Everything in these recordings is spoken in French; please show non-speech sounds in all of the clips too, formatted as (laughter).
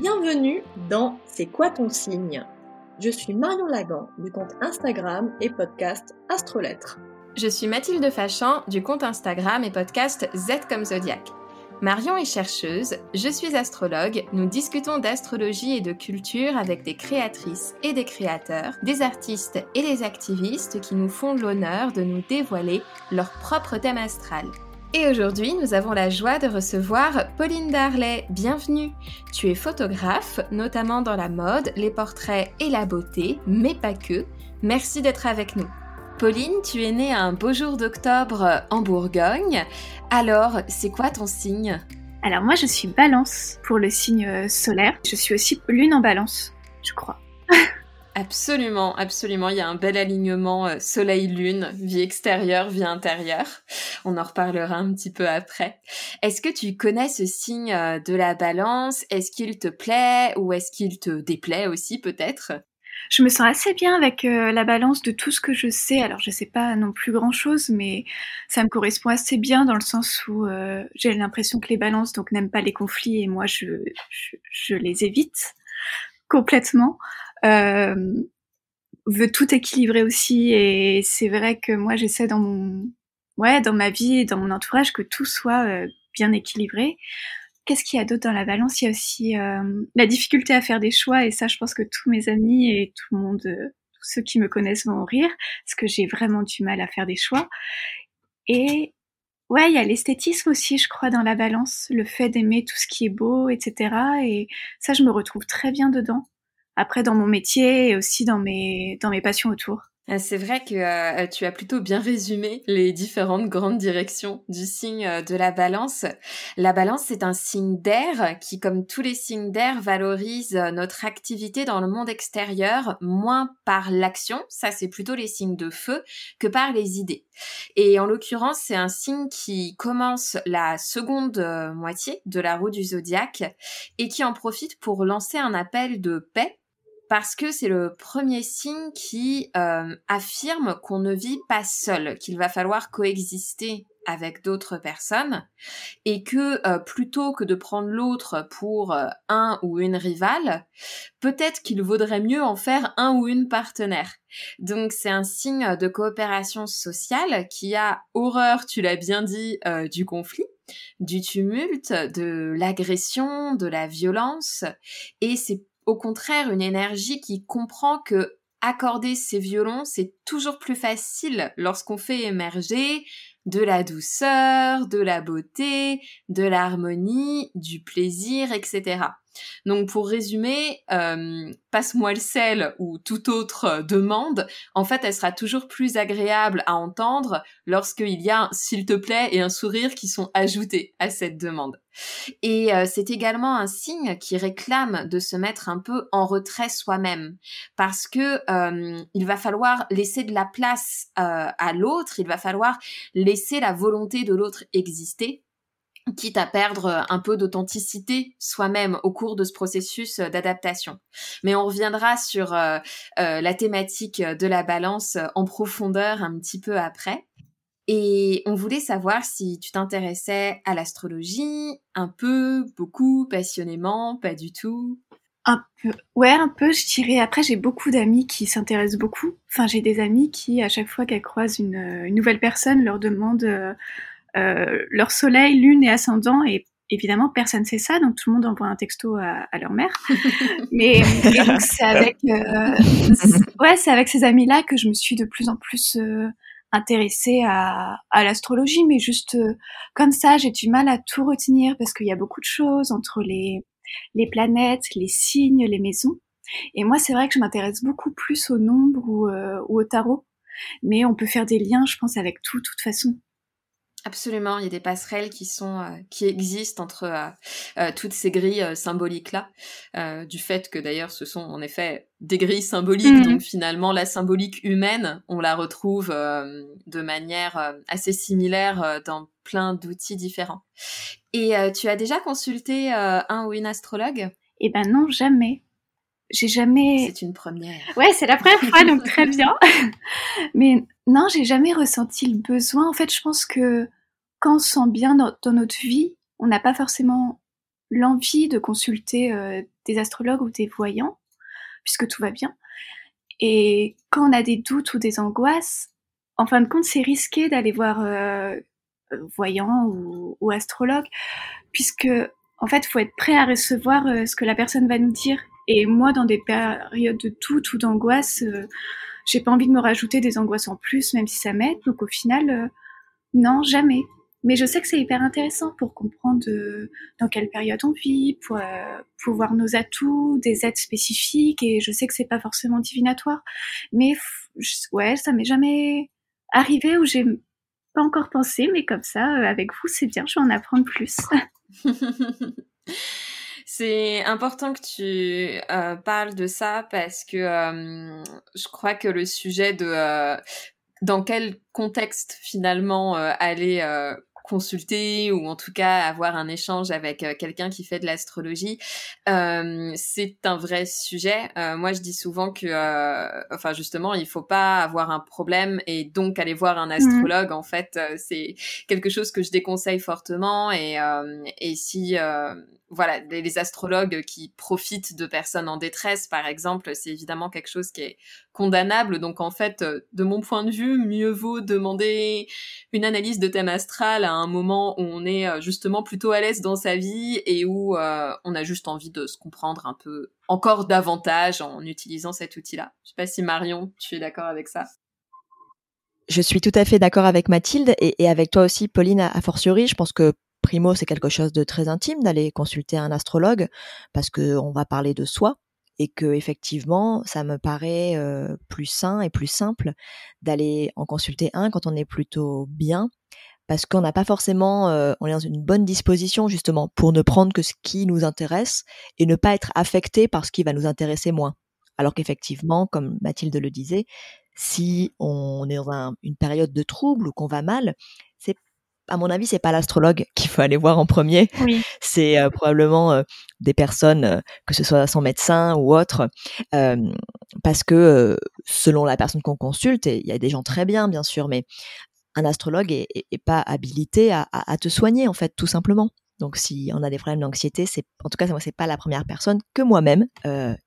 Bienvenue dans C'est quoi ton signe? Je suis Marion Lagan du compte Instagram et podcast Astrolettre. Je suis Mathilde Fachan du compte Instagram et podcast Z comme Zodiac. Marion est chercheuse, je suis astrologue, nous discutons d'astrologie et de culture avec des créatrices et des créateurs, des artistes et des activistes qui nous font l'honneur de nous dévoiler leur propre thème astral. Et aujourd'hui, nous avons la joie de recevoir Pauline Darley. Bienvenue. Tu es photographe, notamment dans la mode, les portraits et la beauté, mais pas que. Merci d'être avec nous. Pauline, tu es née un beau jour d'octobre en Bourgogne. Alors, c'est quoi ton signe? Alors moi, je suis balance pour le signe solaire. Je suis aussi lune en balance, je crois. (laughs) Absolument, absolument. Il y a un bel alignement euh, soleil-lune, vie extérieure, vie intérieure. On en reparlera un petit peu après. Est-ce que tu connais ce signe euh, de la balance? Est-ce qu'il te plaît ou est-ce qu'il te déplaît aussi peut-être? Je me sens assez bien avec euh, la balance de tout ce que je sais. Alors, je sais pas non plus grand-chose, mais ça me correspond assez bien dans le sens où j'ai l'impression que les balances donc n'aiment pas les conflits et moi je, je, les évite complètement. Euh, veut tout équilibrer aussi et c'est vrai que moi j'essaie dans mon ouais dans ma vie et dans mon entourage que tout soit euh, bien équilibré. Qu'est-ce qu'il y a d'autre dans la balance? Il y a aussi euh, la difficulté à faire des choix, et ça, je pense que tous mes amis et tout le monde, tous ceux qui me connaissent vont rire, parce que j'ai vraiment du mal à faire des choix. Et ouais, il y a l'esthétisme aussi, je crois, dans la balance, le fait d'aimer tout ce qui est beau, etc. Et ça, je me retrouve très bien dedans. Après, dans mon métier et aussi dans mes, dans mes passions autour. Euh, c'est vrai que euh, tu as plutôt bien résumé les différentes grandes directions du signe euh, de la balance. La balance, c'est un signe d'air qui, comme tous les signes d'air, valorise notre activité dans le monde extérieur moins par l'action, ça c'est plutôt les signes de feu, que par les idées. Et en l'occurrence, c'est un signe qui commence la seconde moitié de la roue du zodiaque et qui en profite pour lancer un appel de paix parce que c'est le premier signe qui euh, affirme qu'on ne vit pas seul, qu'il va falloir coexister avec d'autres personnes et que euh, plutôt que de prendre l'autre pour euh, un ou une rivale, peut-être qu'il vaudrait mieux en faire un ou une partenaire. Donc c'est un signe de coopération sociale qui a horreur, tu l'as bien dit, du conflit du tumulte, de l'agression, de la violence, et c'est au contraire une énergie qui comprend que accorder ses violons, c'est toujours plus facile lorsqu'on fait émerger de la douceur, de la beauté, de l'harmonie, du plaisir, etc. Donc pour résumer, euh, passe-moi le sel ou toute autre demande, en fait, elle sera toujours plus agréable à entendre lorsqu'il y a s'il te plaît et un sourire qui sont ajoutés à cette demande. Et euh, c'est également un signe qui réclame de se mettre un peu en retrait soi-même, parce que euh, il va falloir laisser de la place à l'autre, il va falloir laisser la volonté de l'autre exister quitte à perdre euh, un peu d'authenticité soi-même au cours de ce processus euh, d'adaptation. Mais on reviendra sur euh, la thématique de la balance en profondeur un petit peu après. Et on voulait savoir si tu t'intéressais à l'astrologie, un peu, beaucoup, passionnément, pas du tout. Un peu, ouais, un peu, je dirais. Après, j'ai beaucoup d'amis qui s'intéressent beaucoup. Enfin, j'ai des amis qui, à chaque fois qu'elles croisent une, nouvelle personne, leur demandent leur soleil, lune et ascendant et évidemment personne sait ça donc tout le monde envoie un texto à, leur mère. (laughs) Mais c'est avec euh, (laughs) ouais c'est avec ces amis là que je me suis de plus en plus euh, intéressée à, à l'astrologie mais juste comme ça j'ai du mal à tout retenir parce qu'il y a beaucoup de choses entre les les planètes les signes les maisons. Et moi c'est vrai que je m'intéresse beaucoup plus au nombre ou, ou au tarot. Mais on peut faire des liens je pense avec tout de toute façon Absolument, il y a des passerelles qui sont euh, qui existent entre euh, euh, toutes ces grilles symboliques là, du fait que d'ailleurs ce sont en effet des grilles symboliques, mmh. donc finalement la symbolique humaine, on la retrouve de manière assez similaire dans plein d'outils différents. Et tu as déjà consulté un ou une astrologue? Eh ben non, jamais. J'ai jamais. C'est une première. Ouais, c'est la première fois, donc très bien. (laughs) Mais non, j'ai jamais ressenti le besoin. En fait, je pense que quand on se sent bien dans, notre vie, on n'a pas forcément l'envie de consulter des astrologues ou des voyants, puisque tout va bien. Et quand on a des doutes ou des angoisses, en fin de compte, c'est risqué d'aller voir euh, voyant ou, astrologue, puisque en fait, faut être prêt à recevoir euh, ce que la personne va nous dire. Et moi, dans des périodes de doute ou d'angoisse, euh, j'ai pas envie de me rajouter des angoisses en plus, même si ça m'aide. Donc au final, euh, non, jamais. Mais je sais que c'est hyper intéressant pour comprendre euh, dans quelle période on vit, pour, euh, pour voir nos atouts, des aides spécifiques. Et je sais que c'est pas forcément divinatoire, mais ouais, ça m'est jamais arrivé où j'ai pas encore pensé, mais comme ça, avec vous, c'est bien, je vais en apprendre plus. (laughs) C'est important que tu euh, parles de ça parce que euh, je crois que le sujet de euh, dans quel contexte finalement aller consulter ou en tout cas avoir un échange avec euh, quelqu'un qui fait de l'astrologie, euh, c'est un vrai sujet. Euh, moi, je dis souvent que, euh, enfin justement, il faut pas avoir un problème et donc aller voir un mmh. astrologue. En fait, euh, c'est quelque chose que je déconseille fortement. Et, et si voilà, les, astrologues qui profitent de personnes en détresse, par exemple, c'est évidemment quelque chose qui est condamnable. Donc en fait, de mon point de vue, mieux vaut demander une analyse de thème astral à un moment où on est euh, justement plutôt à l'aise dans sa vie et où euh, on a juste envie de se comprendre un peu encore davantage en utilisant cet outil-là. Je sais pas si Marion, tu es d'accord avec ça? Je suis tout à fait d'accord avec Mathilde et, avec toi aussi, Pauline, a fortiori. Je pense que primo, c'est quelque chose de très intime d'aller consulter un astrologue parce que on va parler de soi et que effectivement, ça me paraît euh, plus sain et plus simple d'aller en consulter un quand on est plutôt bien parce qu'on n'a pas forcément, euh, on est dans une bonne disposition justement pour ne prendre que ce qui nous intéresse et ne pas être affecté par ce qui va nous intéresser moins. Alors qu'effectivement, comme Mathilde le disait, si on est dans une période de trouble ou qu'on va mal, c'est à mon avis, c'est pas l'astrologue (laughs) qu'il faut aller voir en premier. Oui. C'est euh, probablement euh, des personnes, euh, que ce soit son médecin ou autre, parce que selon la personne qu'on consulte, il y a des gens très bien, bien sûr, mais un astrologue est, pas habilité à, à, te soigner, en fait, tout simplement. Donc, si on a des problèmes d'anxiété, c'est en tout cas, moi, c'est pas la première personne que moi-même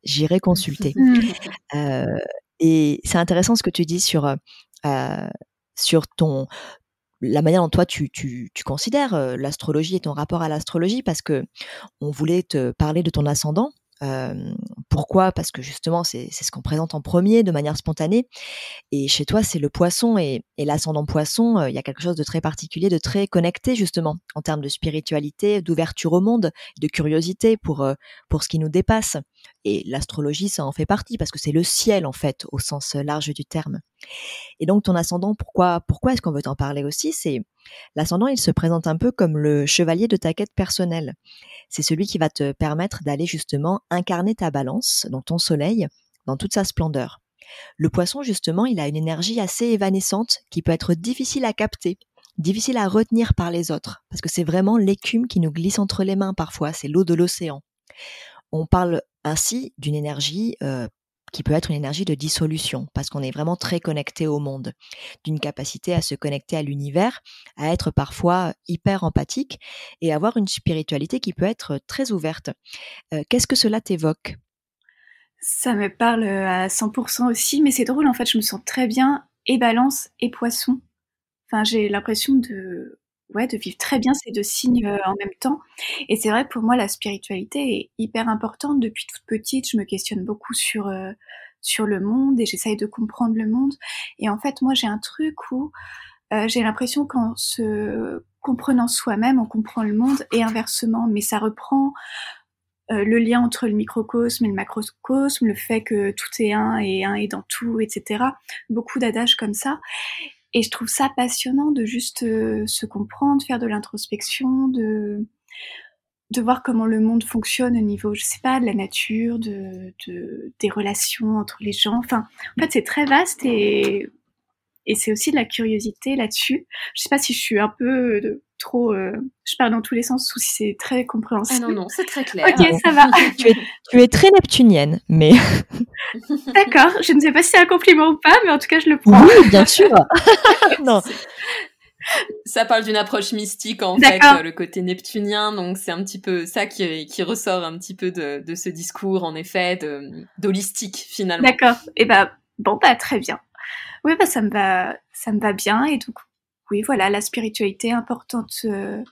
j'irai consulter. (laughs) et c'est intéressant ce que tu dis sur sur ton la manière dont toi tu, tu, tu considères euh, l'astrologie et ton rapport à l'astrologie parce que on voulait te parler de ton ascendant pourquoi? Parce que justement, c'est ce qu'on présente en premier de manière spontanée. Et chez toi, c'est le poisson et, et l'ascendant poisson. Il y a quelque chose de très particulier, de très connecté justement en termes de spiritualité, d'ouverture au monde, de curiosité pour pour ce qui nous dépasse. Et l'astrologie, ça en fait partie parce que c'est le ciel en fait au sens large du terme. Et donc ton ascendant, pourquoi pourquoi est-ce qu'on veut t'en parler aussi? C'est l'ascendant, il se présente un peu comme le chevalier de ta quête personnelle c'est celui qui va te permettre d'aller justement incarner ta balance, dans ton soleil, dans toute sa splendeur. Le poisson, justement, il a une énergie assez évanescente qui peut être difficile à capter, difficile à retenir par les autres, parce que c'est vraiment l'écume qui nous glisse entre les mains parfois, c'est l'eau de l'océan. On parle ainsi d'une énergie euh, qui peut être une énergie de dissolution, parce qu'on est vraiment très connecté au monde, d'une capacité à se connecter à l'univers, à être parfois hyper empathique et avoir une spiritualité qui peut être très ouverte. Euh, qu'est-ce que cela t'évoque? Ça me parle à 100% aussi, mais c'est drôle, en fait, je me sens très bien et balance et poisson. Enfin, j'ai l'impression de ouais, de vivre très bien ces deux signes euh, en même temps. Et c'est vrai pour moi la spiritualité est hyper importante depuis toute petite. Je me questionne beaucoup sur euh, sur le monde et j'essaye de comprendre le monde. Et en fait, moi j'ai un truc où euh, j'ai l'impression qu'en se comprenant soi-même, on comprend le monde et inversement. Mais ça reprend le lien entre le microcosme et le macrocosme, le fait que tout est un et un est dans tout, etc. Beaucoup d'adages comme ça. Et je trouve ça passionnant de juste euh, se comprendre, faire de l'introspection, de, de voir comment le monde fonctionne au niveau, je sais pas, de la nature, de, de des relations entre les gens. Enfin, en fait, c'est très vaste et, et c'est aussi de la curiosité là-dessus. Je sais pas si je suis un peu de, trop. Euh, je parle dans tous les sens ou si c'est très compréhensible. Ah non, non, c'est très (laughs) clair. ok, ça va. (laughs) tu, es, tu es très neptunienne, mais. (laughs) D'accord, je ne sais pas si c'est un compliment ou pas, mais en tout cas, je le prends. Oui, bien sûr. non. Ça parle d'une approche mystique en fait, euh, le côté neptunien. Donc c'est un petit peu ça qui, qui ressort un petit peu de, de ce discours en effet d'holistique finalement. D'accord. Et eh ben bon bah très bien. Oui bah ça me va ça me va bien et donc oui voilà la spiritualité importante euh,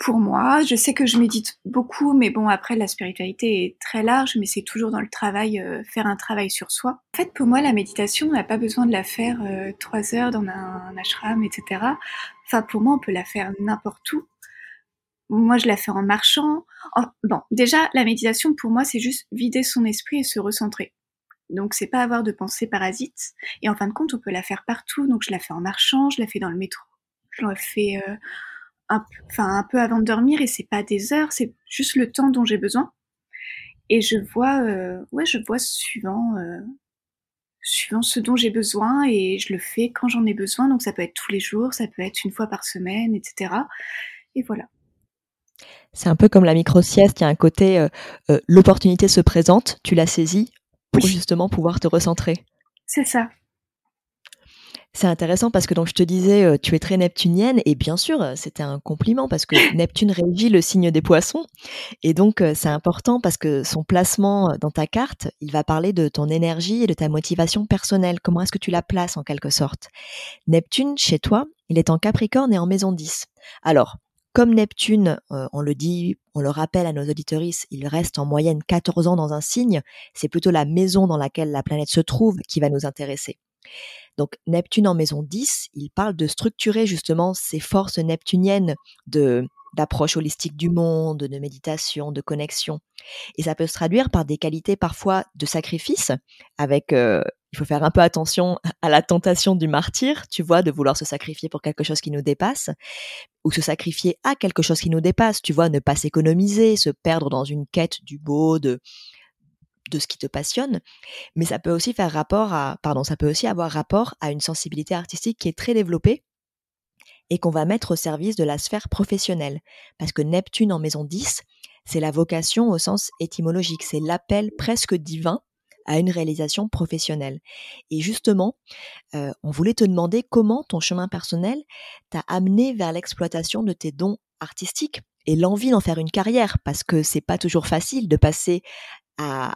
pour moi. Je sais que je médite beaucoup, mais bon, après, la spiritualité est très large, mais c'est toujours dans le travail, euh, faire un travail sur soi. En fait, pour moi, la méditation, on n'a pas besoin de la faire euh, trois heures dans un, ashram, etc. Enfin, pour moi, on peut la faire n'importe où. Moi, je la fais en marchant. Bon, déjà, la méditation, pour moi, c'est juste vider son esprit et se recentrer. Donc, c'est pas avoir de pensées parasites. Et en fin de compte, on peut la faire partout. Donc, je la fais en marchant, je la fais dans le métro, je la fais euh, un, peu avant de dormir et c'est pas des heures, c'est juste le temps dont j'ai besoin. Et je vois, euh, ouais, je vois suivant, euh, suivant ce dont j'ai besoin et je le fais quand j'en ai besoin. Donc ça peut être tous les jours, ça peut être une fois par semaine, etc. Et voilà. C'est un peu comme la micro-sieste, il y a un côté, l'opportunité se présente, tu la saisis pour justement pouvoir te recentrer. C'est ça. C'est intéressant parce que donc je te disais, euh, tu es très neptunienne et bien sûr, euh, c'était un compliment parce que (laughs) Neptune régit le signe des poissons et donc euh, c'est important parce que son placement dans ta carte, il va parler de ton énergie et de ta motivation personnelle. Comment est-ce que tu la places en quelque sorte? Neptune, chez toi, il est en Capricorne et en maison 10. Alors, comme Neptune, on le dit, on le rappelle à nos auditorices, il reste en moyenne 14 ans dans un signe, c'est plutôt la maison dans laquelle la planète se trouve qui va nous intéresser. Donc Neptune en maison 10, il parle de structurer justement ces forces neptuniennes de d'approche holistique du monde, de méditation, de connexion. Et ça peut se traduire par des qualités parfois de sacrifice, avec, euh, il faut faire un peu attention à la tentation du martyr, tu vois, de vouloir se sacrifier pour quelque chose qui nous dépasse, ou se sacrifier à quelque chose qui nous dépasse, tu vois, ne pas s'économiser, se perdre dans une quête du beau, de, de ce qui te passionne, mais ça peut aussi faire rapport à, pardon, ça peut aussi avoir rapport à une sensibilité artistique qui est très développée et qu'on va mettre au service de la sphère professionnelle. Parce que Neptune en maison 10, c'est la vocation au sens étymologique, c'est l'appel presque divin à une réalisation professionnelle. Et justement, euh, on voulait te demander comment ton chemin personnel t'a amené vers l'exploitation de tes dons artistiques et l'envie d'en faire une carrière, parce que c'est pas toujours facile de passer à,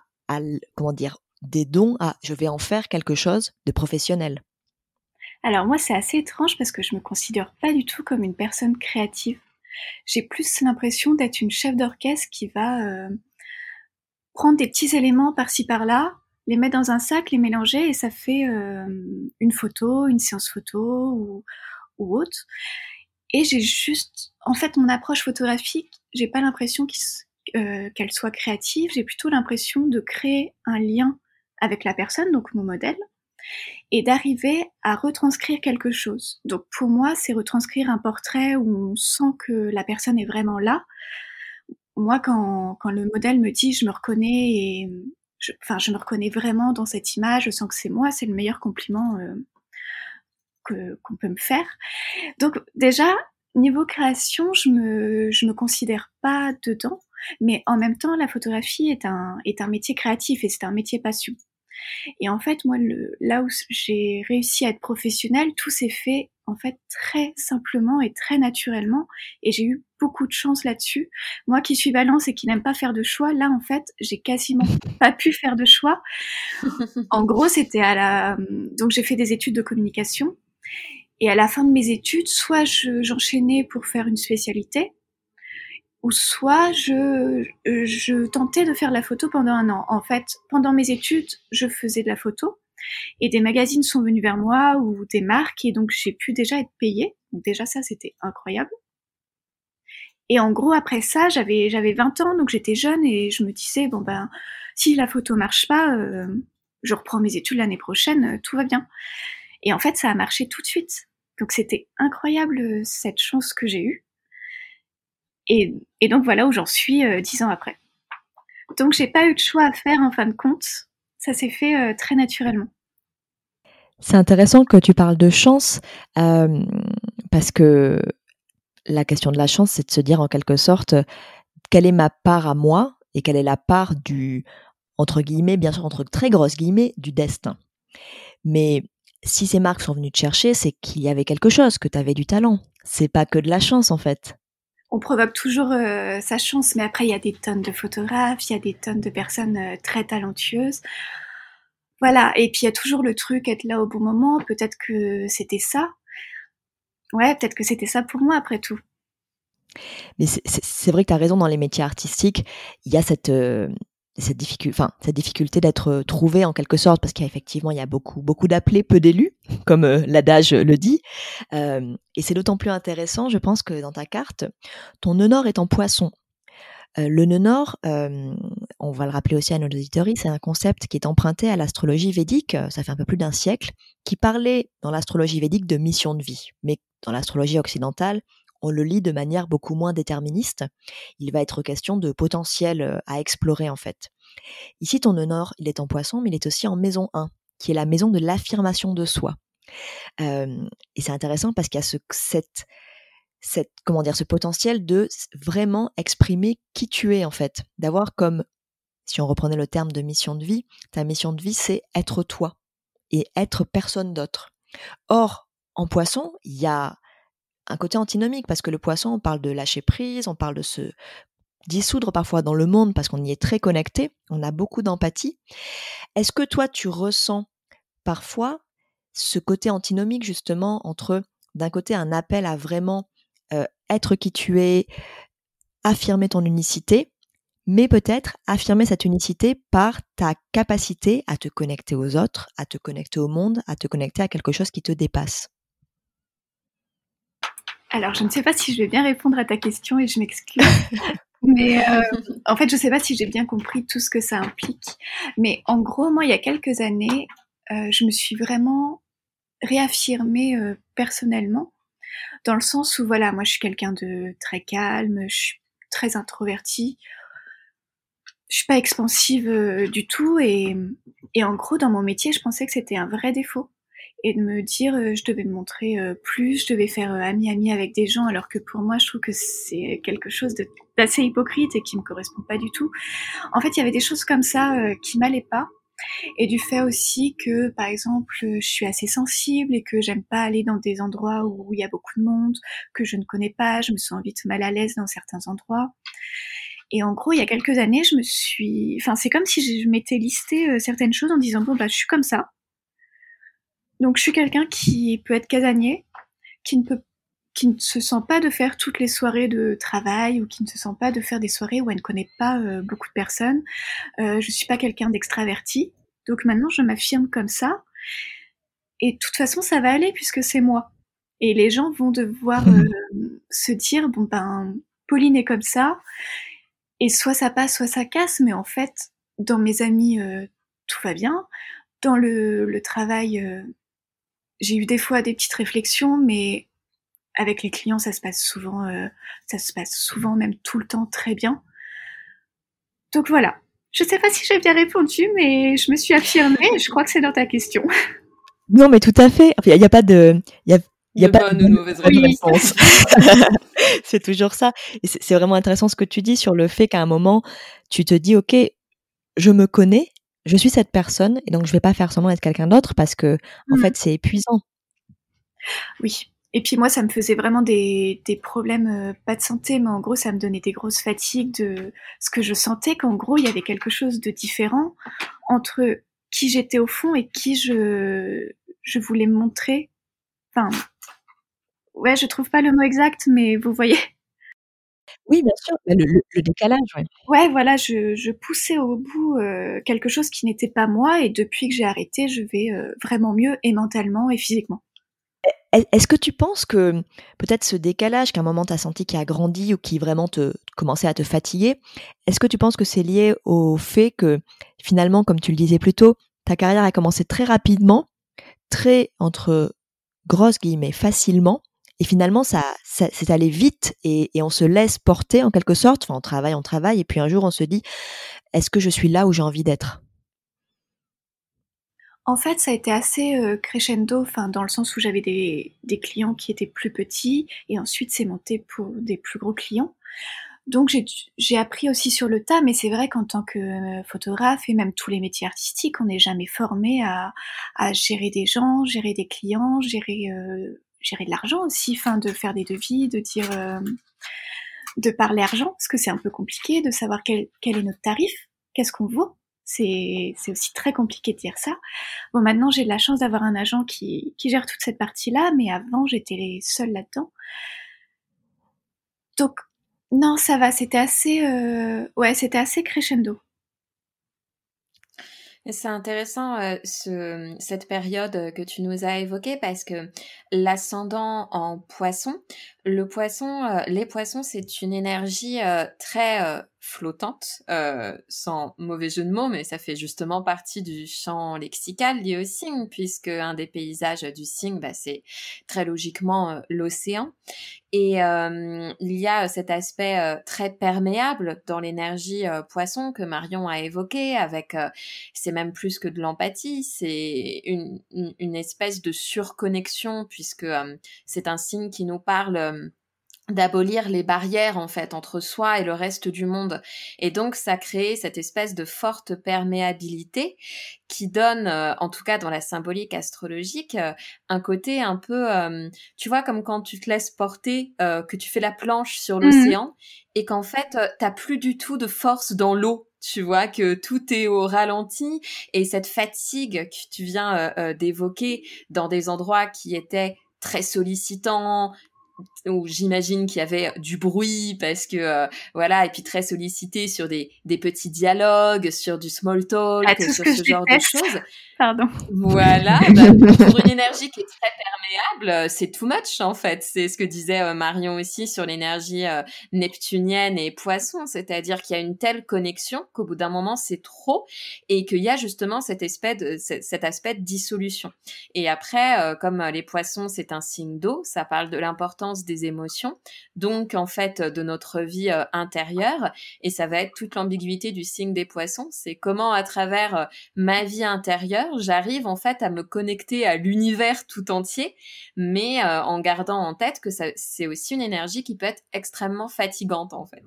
comment dire, des dons à je vais en faire quelque chose de professionnel Alors moi c'est assez étrange parce que je me considère pas du tout comme une personne créative. J'ai plus l'impression d'être une chef d'orchestre qui va euh, prendre des petits éléments par-ci par-là, les mettre dans un sac, les mélanger et ça fait euh, une photo, une séance photo ou, ou autre. Et j'ai juste, en fait, mon approche photographique, j'ai pas l'impression euh, qu'elle soit créative, j'ai plutôt l'impression de créer un lien avec la personne, donc mon modèle, et d'arriver à retranscrire quelque chose. Donc pour moi, c'est retranscrire un portrait où on sent que la personne est vraiment là. Moi, quand, quand le modèle me dit je me reconnais et je, enfin je me reconnais vraiment dans cette image, je sens que c'est moi, c'est le meilleur compliment euh, qu'on peut me faire. Donc déjà niveau création, je me je me considère pas dedans. Mais en même temps, la photographie est un, est un métier créatif et c'est un métier passion. Et en fait, moi, le, là où j'ai réussi à être professionnelle, tout s'est fait en fait très simplement et très naturellement. Et j'ai eu beaucoup de chance là-dessus. Moi qui suis balance et qui n'aime pas faire de choix, là en fait, j'ai quasiment (laughs) pas pu faire de choix. En gros, c'était à la, donc j'ai fait des études de communication. Et à la fin de mes études, soit j'enchaînais pour faire une spécialité, ou soit je, je tentais de faire de la photo pendant un an. En fait, pendant mes études, je faisais de la photo et des magazines sont venus vers moi ou des marques et donc j'ai pu déjà être payée. Donc déjà ça, c'était incroyable. Et en gros, après ça, j'avais j'avais 20 ans, donc j'étais jeune et je me disais bon ben si la photo marche pas, euh, je reprends mes études l'année prochaine, euh, tout va bien. Et en fait, ça a marché tout de suite. Donc c'était incroyable euh, cette chance que j'ai eue. Et, donc voilà où j'en suis euh, dix ans après. Donc j'ai pas eu de choix à faire en fin de compte. Ça s'est fait euh, très naturellement. C'est intéressant que tu parles de chance euh, parce que la question de la chance, c'est de se dire en quelque sorte quelle est ma part à moi et quelle est la part du entre guillemets, bien sûr entre très grosses guillemets, du destin. Mais si ces marques sont venues te chercher, c'est qu'il y avait quelque chose, que tu avais du talent. C'est pas que de la chance en fait. On provoque toujours euh, sa chance, mais après il y a des tonnes de photographes, il y a des tonnes de personnes euh, très talentueuses. Voilà, et puis il y a toujours le truc être là au bon moment, peut-être que c'était ça. Ouais, peut-être que c'était ça pour moi après tout. Mais c'est vrai que tu as raison, dans les métiers artistiques, il y a cette, euh, cette, difficulté, d'être euh, trouvé en quelque sorte, parce qu'effectivement, il y a beaucoup, beaucoup d'appelés, peu d'élus, (laughs) comme euh, l'adage le dit. et c'est d'autant plus intéressant, je pense, que dans ta carte, ton nœud nord est en poisson. le nœud nord, on va le rappeler aussi à nos auditeurs, c'est un concept qui est emprunté à l'astrologie védique, ça fait un peu plus d'un siècle, qui parlait dans l'astrologie védique de mission de vie. Mais dans l'astrologie occidentale, on le lit de manière beaucoup moins déterministe. Il va être question de potentiel euh, à explorer en fait. Ici, ton nord, il est en poisson, mais il est aussi en maison 1, qui est la maison de l'affirmation de soi. et c'est intéressant parce qu'il y a ce, cette, cette, comment dire, ce potentiel de vraiment exprimer qui tu es en fait, d'avoir comme, si on reprenait le terme de mission de vie, ta mission de vie, c'est être toi et être personne d'autre. Or, en poisson, il y a un côté antinomique parce que le poisson, on parle de lâcher prise, on parle de se dissoudre parfois dans le monde parce qu'on y est très connecté, on a beaucoup d'empathie. Est-ce que toi, tu ressens parfois ce côté antinomique justement entre d'un côté un appel à vraiment euh, être qui tu es, affirmer ton unicité, mais peut-être affirmer cette unicité par ta capacité à te connecter aux autres, à te connecter au monde, à te connecter à quelque chose qui te dépasse? Alors, je ne sais pas si je vais bien répondre à ta question et je m'excuse. (laughs) Mais euh, en fait, je ne sais pas si j'ai bien compris tout ce que ça implique. Mais en gros, moi, il y a quelques années, euh, je me suis vraiment réaffirmée euh, personnellement, dans le sens où, voilà, moi, je suis quelqu'un de très calme, je suis très introvertie, je suis pas expansive du tout, et, et en gros, dans mon métier, je pensais que c'était un vrai défaut et de me dire euh, je devais me montrer euh, plus, je devais faire euh, ami-ami avec des gens, alors que pour moi, je trouve que c'est quelque chose d'assez hypocrite et qui me correspond pas du tout. En fait, il y avait des choses comme ça qui m'allaient pas. Et du fait aussi que, par exemple, je suis assez sensible et que j'aime pas aller dans des endroits où il y a beaucoup de monde, que je ne connais pas, je me sens vite mal à l'aise dans certains endroits. Et en gros, il y a quelques années, je me suis, enfin, c'est comme si je m'étais listé certaines choses en disant bon bah, je suis comme ça. Donc je suis quelqu'un qui peut être casanier, qui ne peut qui ne se sent pas de faire toutes les soirées de travail ou qui ne se sent pas de faire des soirées où elle ne connaît pas euh, beaucoup de personnes. Euh, je suis pas quelqu'un d'extraverti. Donc maintenant, je m'affirme comme ça. Et de toute façon, ça va aller puisque c'est moi. Et les gens vont devoir (laughs) euh, se dire, bon ben, Pauline est comme ça. Et soit ça passe, soit ça casse. Mais en fait, dans mes amis, tout va bien. Dans le, le travail, j'ai eu des fois des petites réflexions, mais avec les clients, ça se passe souvent, euh, ça se passe souvent, même tout le temps, très bien. Donc voilà. Je sais pas si j'ai bien répondu, mais je me suis affirmée. je crois que c'est dans ta question. (laughs) Non, mais tout à fait. Il n'y a, pas de, il y a, pas de, mauvaise réponse. (laughs) (laughs) c'est toujours ça. Et c'est vraiment intéressant ce que tu dis sur le fait qu'à un moment, tu te dis, ok, je me connais, je suis cette personne et donc je vais pas faire semblant d'être quelqu'un d'autre parce que en mmh. fait c'est épuisant. Oui. Et puis moi, ça me faisait vraiment des, des problèmes, euh, pas de santé, mais en gros, ça me donnait des grosses fatigues de ce que je sentais qu'en gros, il y avait quelque chose de différent entre qui j'étais au fond et qui je, je voulais me montrer. Enfin, ouais, je trouve pas le mot exact, mais vous voyez. Oui, bien sûr, bah, le décalage, ouais. Ouais, voilà, je je poussais au bout, euh, quelque chose qui n'était pas moi et depuis que j'ai arrêté, je vais, euh, vraiment mieux et mentalement et physiquement. est-ce que tu penses que, peut-être ce décalage qu'à un moment tu as senti qui a grandi ou qui vraiment te commençait à te fatiguer, est-ce que tu penses que c'est lié au fait que, finalement, comme tu le disais plus tôt, ta carrière a commencé très rapidement, très entre grosses guillemets «facilement» Et finalement, ça, c'est allé vite et, on se laisse porter en quelque sorte. Enfin, on travaille, on travaille, et puis un jour, on se dit, est-ce que je suis là où j'ai envie d'être? En fait, ça a été assez euh, crescendo, enfin, dans le sens où j'avais des, clients qui étaient plus petits, et ensuite c'est monté pour des plus gros clients. Donc j'ai appris aussi sur le tas, mais c'est vrai qu'en tant que photographe et même tous les métiers artistiques, on n'est jamais formé à, à, gérer des gens, gérer des clients, gérer euh, gérer de l'argent aussi, de faire des devis, de dire euh, de parler argent, parce que c'est un peu compliqué de savoir quel, quel est notre tarif, qu'est-ce qu'on vaut. C'est aussi très compliqué de dire ça. Bon, maintenant j'ai de la chance d'avoir un agent qui, qui gère toute cette partie-là, mais avant j'étais seule là-dedans. Donc non, ça va, c'était assez, euh, ouais, c'était assez crescendo. C'est intéressant euh, ce, cette période que tu nous as évoquée parce que l'ascendant en poisson, le poisson, euh, les poissons, c'est une énergie très flottante, euh, sans mauvais jeu de mots, mais ça fait justement partie du champ lexical lié au signe, puisque un des paysages du signe, bah, c'est très logiquement euh, l'océan. Et euh, il y a cet aspect très perméable dans l'énergie poisson que Marion a évoqué, avec, c'est même plus que de l'empathie, c'est une, une, espèce de surconnexion, puisque c'est un signe qui nous parle d'abolir les barrières en fait entre soi et le reste du monde. Et donc ça crée cette espèce de forte perméabilité qui donne euh, en tout cas dans la symbolique astrologique euh, un côté un peu euh, tu vois comme quand tu te laisses porter que tu fais la planche sur mmh l'océan et qu'en fait t'as plus du tout de force dans l'eau tu vois que tout est au ralenti. Et cette fatigue que tu viens d'évoquer dans des endroits qui étaient très sollicitants, où j'imagine qu'il y avait du bruit parce que euh, voilà et puis très sollicité sur des, des petits dialogues sur du small talk ah, sur ce genre de choses. (laughs) Pardon. Voilà (laughs) bah, pour une énergie qui est très perméable c'est too much en fait. C'est ce que disait euh, Marion aussi sur l'énergie euh, neptunienne et poisson c'est-à-dire qu'il y a une telle connexion qu'au bout d'un moment c'est trop et qu'il y a justement cette espèce de, cet aspect de dissolution. Et après comme les poissons c'est un signe d'eau ça parle de l'importance des émotions, donc en fait de notre vie euh, intérieure. Et ça va être toute l'ambiguïté du signe des poissons. C'est comment à travers euh, ma vie intérieure, j'arrive en fait à me connecter à l'univers tout entier, mais euh, en gardant en tête que c'est aussi une énergie qui peut être extrêmement fatigante en fait.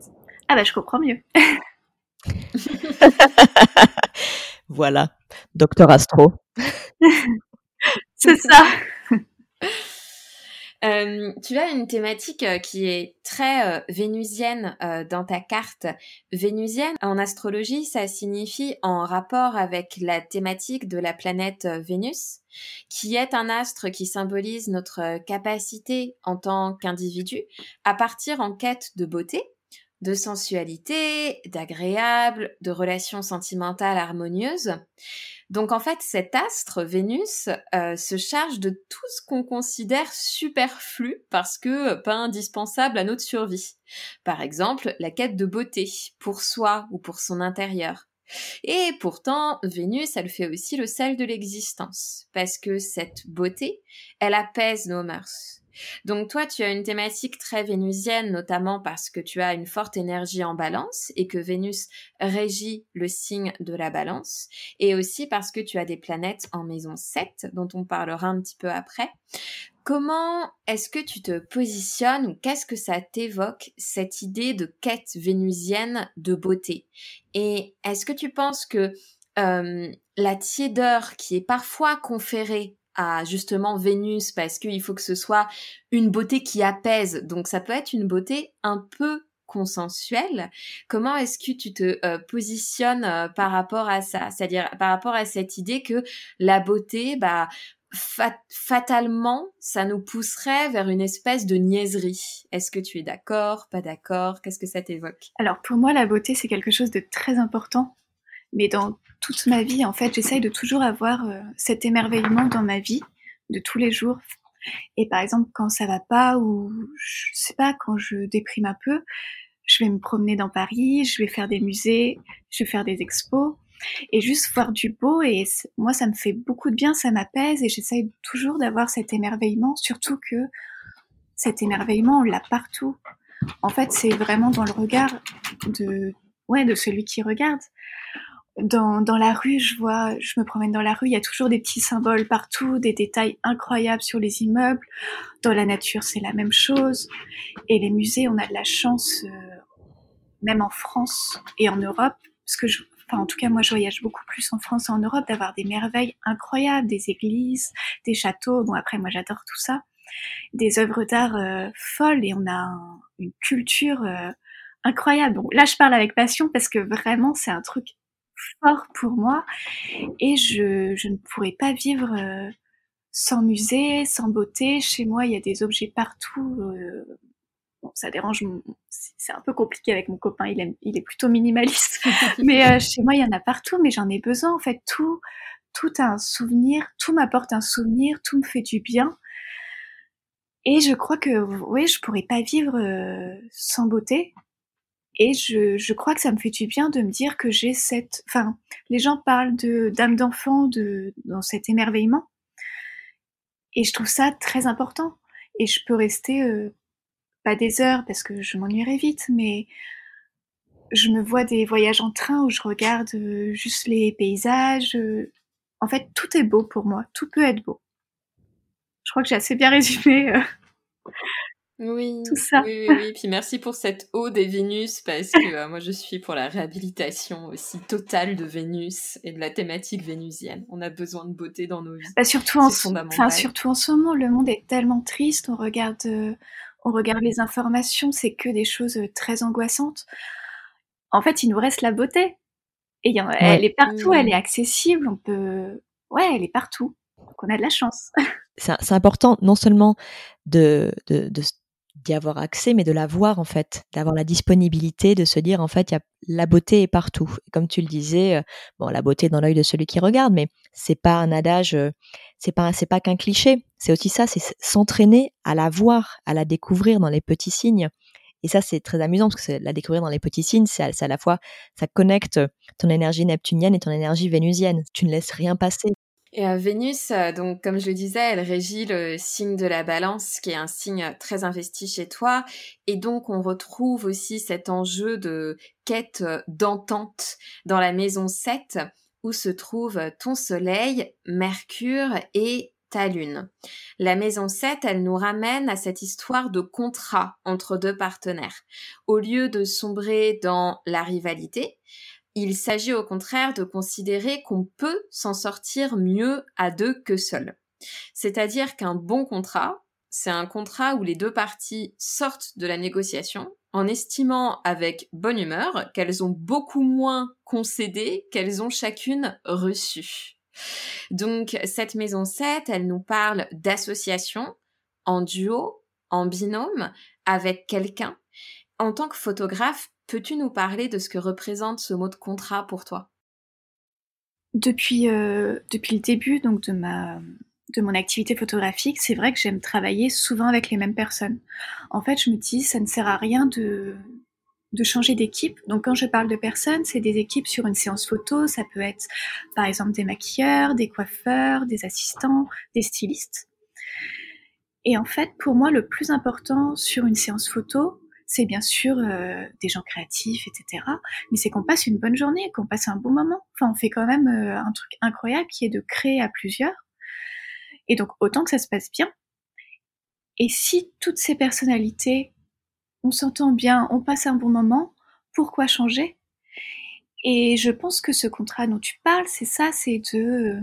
Ah bah je comprends mieux. (laughs) (laughs) voilà, docteur Astro. (laughs) c'est ça. Euh, tu as une thématique euh, qui est très euh, vénusienne dans ta carte. Vénusienne, en astrologie, ça signifie en rapport avec la thématique de la planète Vénus, qui est un astre qui symbolise notre capacité en tant qu'individu à partir en quête de beauté, de sensualité, d'agréable, de relations sentimentales harmonieuses. Donc en fait, cet astre, Vénus, euh, se charge de tout ce qu'on considère superflu parce que pas indispensable à notre survie. Par exemple, la quête de beauté, pour soi ou pour son intérieur. Et pourtant, Vénus, elle fait aussi le sel de l'existence, parce que cette beauté, elle apaise nos mœurs. Donc toi, tu as une thématique très vénusienne, notamment parce que tu as une forte énergie en balance et que Vénus régit le signe de la balance, et aussi parce que tu as des planètes en maison 7, dont on parlera un petit peu après. Comment est-ce que tu te positionnes ou qu'est-ce que ça t'évoque, cette idée de quête vénusienne de beauté? Et est-ce que tu penses que euh, la tiédeur qui est parfois conférée à justement Vénus parce qu'il faut que ce soit une beauté qui apaise. Donc ça peut être une beauté un peu consensuelle. Comment est-ce que tu te euh, positionnes euh, par rapport à ça? C'est-à-dire par rapport à cette idée que la beauté, bah, fatalement, ça nous pousserait vers une espèce de niaiserie. Est-ce que tu es d'accord, pas d'accord? Qu'est-ce que ça t'évoque? Alors pour moi, la beauté, c'est quelque chose de très important. Mais dans toute ma vie, en fait, j'essaye de toujours avoir euh, cet émerveillement dans ma vie de tous les jours. Et par exemple, quand ça va pas ou je sais pas, quand je déprime un peu, je vais me promener dans Paris, je vais faire des musées, je vais faire des expos et juste voir du beau et moi ça me fait beaucoup de bien, ça m'apaise et j'essaye toujours d'avoir cet émerveillement, surtout que cet émerveillement on l'a partout. En fait, c'est vraiment dans le regard de ouais, de celui qui regarde dans, dans la rue, je vois, je me promène dans la rue, il y a toujours des petits symboles partout, des détails incroyables sur les immeubles. Dans la nature, c'est la même chose. Et les musées, on a de la chance. Euh, même en France et en Europe, parce que je, enfin en tout cas moi je voyage beaucoup plus en France et en Europe, d'avoir des merveilles incroyables, des églises, des châteaux. Bon après moi j'adore tout ça, des œuvres d'art euh, folles et on a une culture euh, incroyable. Bon là je parle avec passion parce que vraiment c'est un truc fort pour moi et je, je ne pourrais pas vivre euh, sans musée, sans beauté. Chez moi il y a des objets partout. Bon, ça dérange, c'est un peu compliqué avec mon copain, il, il est plutôt minimaliste. (laughs) mais euh, chez moi, il y en a partout, mais j'en ai besoin. En fait, tout, tout a un souvenir, tout m'apporte un souvenir, tout me fait du bien. Et je crois que, oui, je pourrais pas vivre euh, sans beauté. Et je, je, crois que ça me fait du bien de me dire que j'ai cette, enfin, les gens parlent de d'âme d'enfant, de dans cet émerveillement. Et je trouve ça très important. Et je peux rester euh, pas des heures parce que je m'ennuierais vite, mais je me vois des voyages en train où je regarde euh, juste les paysages. Euh. En fait, tout est beau pour moi, tout peut être beau. Je crois que j'ai assez bien résumé. Euh, oui, tout ça. Oui, oui, Puis merci pour cette eau des Vénus parce que moi je suis pour la réhabilitation aussi totale de Vénus et de la thématique vénusienne. On a besoin de beauté dans nos vies. Bah surtout, en, enfin, surtout en ce moment, le monde est tellement triste. On regarde, on regarde les informations, c'est que des choses très angoissantes. En fait, il nous reste la beauté. Et elle est partout, elle est mmh. accessible, on peut... Ouais, elle est partout. Donc on a de la chance. C'est important non seulement de, de, d'y avoir accès, mais de la voir en fait, d'avoir la disponibilité, de se dire en fait, y a, la beauté est partout. comme tu le disais, bon, la beauté est dans l'œil de celui qui regarde, mais c'est pas un adage, c'est pas c'est pas qu'un cliché. C'est aussi ça, c'est s'entraîner à la voir, à la découvrir dans les petits signes. Et ça, c'est très amusant parce que la découvrir dans les petits signes, c'est à la fois, ça connecte ton énergie neptunienne et ton énergie vénusienne. Tu ne laisses rien passer. Et euh, Vénus, euh, donc comme je le disais, elle régit le signe de la balance, qui est un signe très investi chez toi. Et donc on retrouve aussi cet enjeu de quête d'entente dans la maison 7, où se trouve ton soleil, Mercure et ta lune. La maison 7, elle nous ramène à cette histoire de contrat entre deux partenaires. Au lieu de sombrer dans la rivalité, il s'agit au contraire de considérer qu'on peut s'en sortir mieux à deux que seul. C'est-à-dire qu'un bon contrat, c'est un contrat où les deux parties sortent de la négociation en estimant avec bonne humeur qu'elles ont beaucoup moins concédé qu'elles ont chacune reçu. Donc cette maison 7, elle nous parle d'association en duo, en binôme, avec quelqu'un. En tant que photographe, Peux-tu nous parler de ce que représente ce mot de contrat pour toi? Depuis, euh, depuis le début donc de, ma, de mon activité photographique, c'est vrai que j'aime travailler souvent avec les mêmes personnes. En fait, je me dis, ça ne sert à rien de, de changer d'équipe. Donc quand je parle de personnes, c'est des équipes sur une séance photo. Ça peut être par exemple des maquilleurs, des coiffeurs, des assistants, des stylistes. Et en fait, pour moi, le plus important sur une séance photo, c'est bien sûr euh, des gens créatifs, etc. Mais c'est qu'on passe une bonne journée, qu'on passe un bon moment. Enfin, on fait quand même euh, un truc incroyable qui est de créer à plusieurs. Et donc, autant que ça se passe bien. Et si toutes ces personnalités, on s'entend bien, on passe un bon moment, pourquoi changer? Et je pense que ce contrat dont tu parles, c'est ça, c'est de,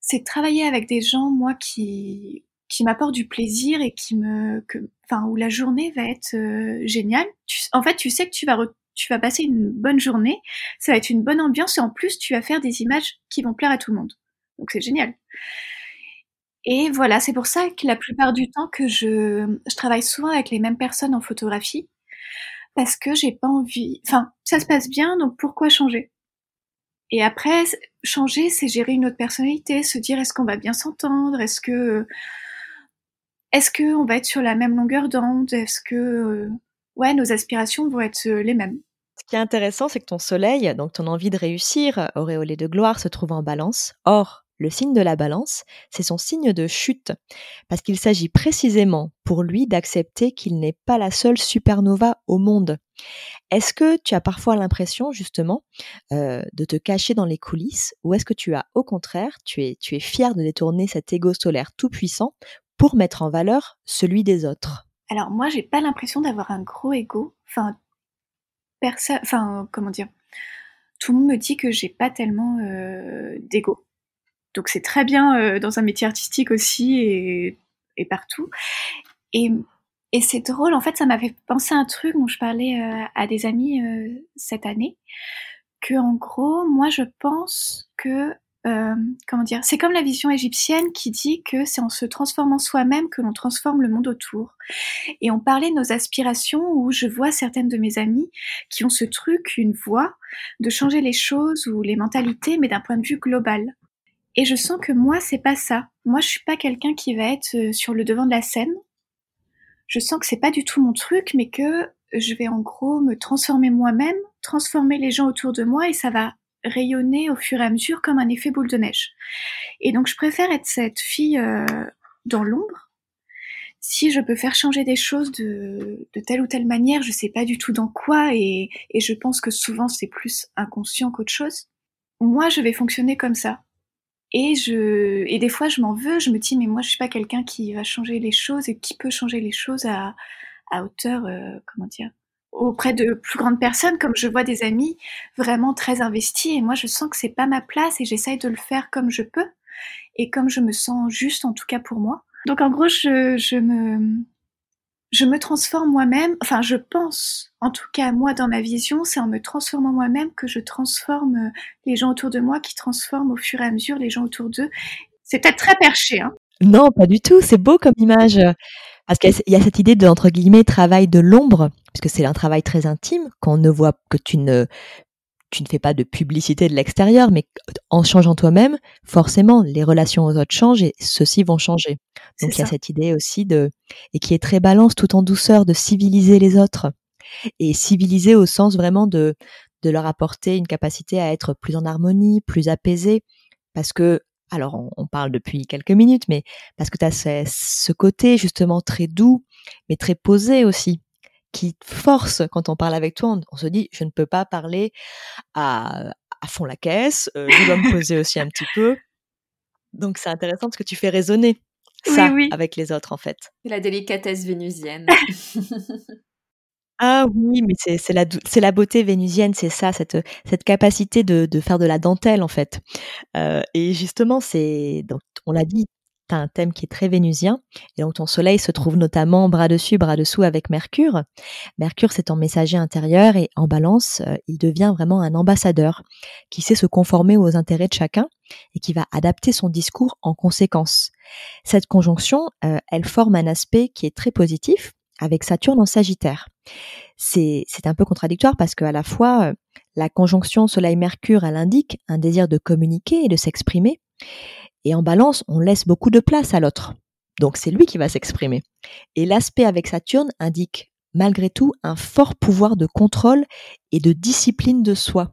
c'est de travailler avec des gens, moi, qui, qui m'apporte du plaisir et qui me, que, enfin, où la journée va être euh, géniale. en fait, tu sais que tu vas, tu vas passer une bonne journée, ça va être une bonne ambiance et en plus, tu vas faire des images qui vont plaire à tout le monde. Donc c'est génial. Et voilà, c'est pour ça que la plupart du temps que je, je travaille souvent avec les mêmes personnes en photographie, parce que j'ai pas envie, enfin, ça se passe bien, donc pourquoi changer? Et après, changer, c'est gérer une autre personnalité, se dire est-ce qu'on va bien s'entendre, est-ce que est-ce qu'on va être sur la même longueur d'onde? Est-ce que euh, nos aspirations vont être euh, les mêmes? Ce qui est intéressant, c'est que ton soleil, donc ton envie de réussir, auréolé de gloire, se trouve en balance. Or, le signe de la balance, c'est son signe de chute, parce qu'il s'agit précisément pour lui d'accepter qu'il n'est pas la seule supernova au monde. Est-ce que tu as parfois l'impression justement euh, de te cacher dans les coulisses, ou est-ce que tu as au contraire, tu es, tu es fier de détourner cet ego solaire tout puissant pour mettre en valeur celui des autres Alors moi, j'ai pas l'impression d'avoir un gros ego. Enfin, personne, enfin, comment dire, tout le monde me dit que j'ai pas tellement euh, d'ego. Donc c'est très bien euh, dans un métier artistique aussi et, et partout. Et, et c'est drôle, en fait, ça m'a fait penser à un truc dont je parlais euh, à des amis cette année, que en gros, moi je pense que euh, comment dire, c'est comme la vision égyptienne qui dit que c'est en se transformant soi-même que l'on transforme le monde autour. Et on parlait de nos aspirations où je vois certaines de mes amies qui ont ce truc, une voix, de changer les choses ou les mentalités, mais d'un point de vue global. Et je sens que moi, c'est pas ça. Moi, je suis pas quelqu'un qui va être euh, sur le devant de la scène. Je sens que c'est pas du tout mon truc, mais que je vais en gros me transformer moi-même, transformer les gens autour de moi et ça va rayonner au fur et à mesure comme un effet boule de neige. Et donc je préfère être cette fille euh, dans l'ombre. Si je peux faire changer des choses de, telle ou telle manière, je sais pas du tout dans quoi et, et je pense que souvent c'est plus inconscient qu'autre chose. Moi, je vais fonctionner comme ça. Et je et des fois je m'en veux, je me dis mais moi je suis pas quelqu'un qui va changer les choses et qui peut changer les choses à, à hauteur euh, comment dire auprès de plus grandes personnes, comme je vois des amis vraiment très investis, et moi je sens que c'est pas ma place et j'essaye de le faire comme je peux et comme je me sens juste, en tout cas pour moi. Donc en gros, je, me je me transforme moi-même, enfin je pense, en tout cas moi dans ma vision, c'est en me transformant moi-même que je transforme les gens autour de moi, qui transforment au fur et à mesure les gens autour d'eux. C'est peut-être très perché, hein Non, pas du tout, c'est beau comme image. Parce qu'il y a cette idée de, entre guillemets, travail de l'ombre, puisque c'est un travail très intime, qu'on ne voit que tu ne, tu ne fais pas de publicité de l'extérieur, mais en changeant toi-même, forcément, les relations aux autres changent et ceux-ci vont changer. Donc il y a cette idée aussi de, et qui est très balance tout en douceur, de civiliser les autres. Et civiliser au sens vraiment de, de leur apporter une capacité à être plus en harmonie, plus apaisé, parce que alors on, parle depuis quelques minutes, mais parce que tu as ce, côté justement très doux, mais très posé aussi, qui force quand on parle avec toi, on, se dit je ne peux pas parler à, à fond la caisse, euh, je dois me (laughs) poser aussi un petit peu. Donc c'est intéressant parce que tu fais résonner ça avec les autres en fait. La délicatesse vénusienne. (laughs) Ah oui, mais c'est la c'est la beauté vénusienne, c'est ça, cette cette capacité de de faire de la dentelle en fait. Euh, et justement, c'est donc on l'a dit, tu un thème qui est très vénusien et donc ton soleil se trouve notamment bras dessus, bras dessous avec Mercure. Mercure, c'est ton messager intérieur et en Balance, euh, il devient vraiment un ambassadeur qui sait se conformer aux intérêts de chacun et qui va adapter son discours en conséquence. Cette conjonction, euh, elle forme un aspect qui est très positif avec Saturne en Sagittaire. C'est un peu contradictoire parce qu'à la fois, euh, la conjonction Soleil-Mercure, elle indique un désir de communiquer et de s'exprimer. Et en balance, on laisse beaucoup de place à l'autre. Donc c'est lui qui va s'exprimer. Et l'aspect avec Saturne indique malgré tout un fort pouvoir de contrôle et de discipline de soi.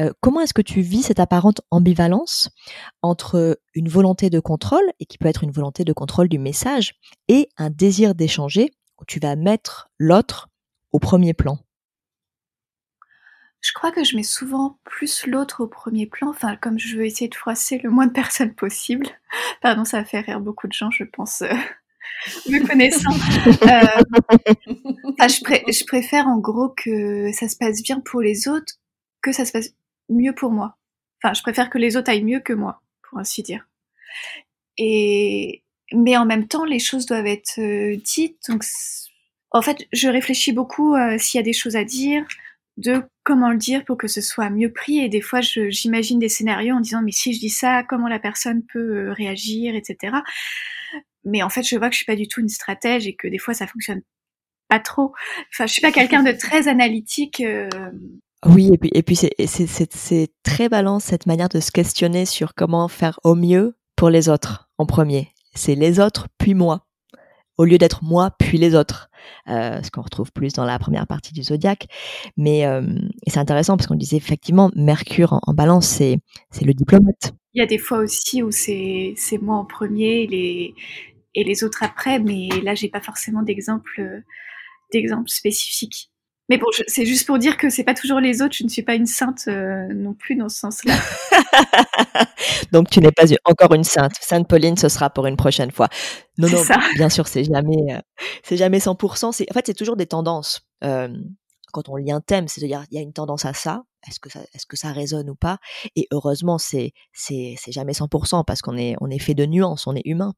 Euh, comment est-ce que tu vis cette apparente ambivalence entre une volonté de contrôle, et qui peut être une volonté de contrôle du message, et un désir d'échanger où tu vas mettre l'autre au premier plan? Je crois que je mets souvent plus l'autre au premier plan, enfin comme je veux essayer de froisser le moins de personnes possible. (laughs) Pardon, ça faire rire beaucoup de gens, je pense, euh, (laughs) me connaissant. Euh, je, préfère en gros que ça se passe bien pour les autres que ça se passe mieux pour moi. Enfin, je préfère que les autres aillent mieux que moi, pour ainsi dire. Et, mais en même temps, les choses doivent être euh, dites. Donc, en fait, je réfléchis beaucoup euh, s'il y a des choses à dire, de comment le dire pour que ce soit mieux pris. Et des fois, j'imagine des scénarios en disant, mais si je dis ça, comment la personne peut euh, réagir, etc. Mais en fait, je vois que je suis pas du tout une stratège et que des fois, ça fonctionne pas trop. Enfin, je suis pas quelqu'un de très analytique. Oui, et puis, et puis c'est très balance cette manière de se questionner sur comment faire au mieux pour les autres en premier c'est les autres puis moi, au lieu d'être moi puis les autres, euh, ce qu'on retrouve plus dans la première partie du zodiaque. Mais euh, c'est intéressant parce qu'on disait effectivement Mercure en, balance, c'est le diplomate. Il y a des fois aussi où c'est c'est moi en premier et les et les autres après, mais là j'ai pas forcément d'exemple d'exemple spécifique. Mais bon, c'est juste pour dire que c'est pas toujours les autres. Je ne suis pas une sainte euh, non plus dans ce sens-là. (laughs) Donc tu n'es pas encore une sainte. Sainte Pauline, ce sera pour une prochaine fois. Non, non, bien sûr, c'est jamais, euh, c'est jamais 100%. C'est, en fait, c'est toujours des tendances. Euh, quand on lit un thème, c'est de dire il y a une tendance à ça. Est-ce que ça, est-ce que ça résonne ou pas? Et heureusement, c'est c'est c'est jamais 100% parce qu'on est on est fait de nuances, on est humain.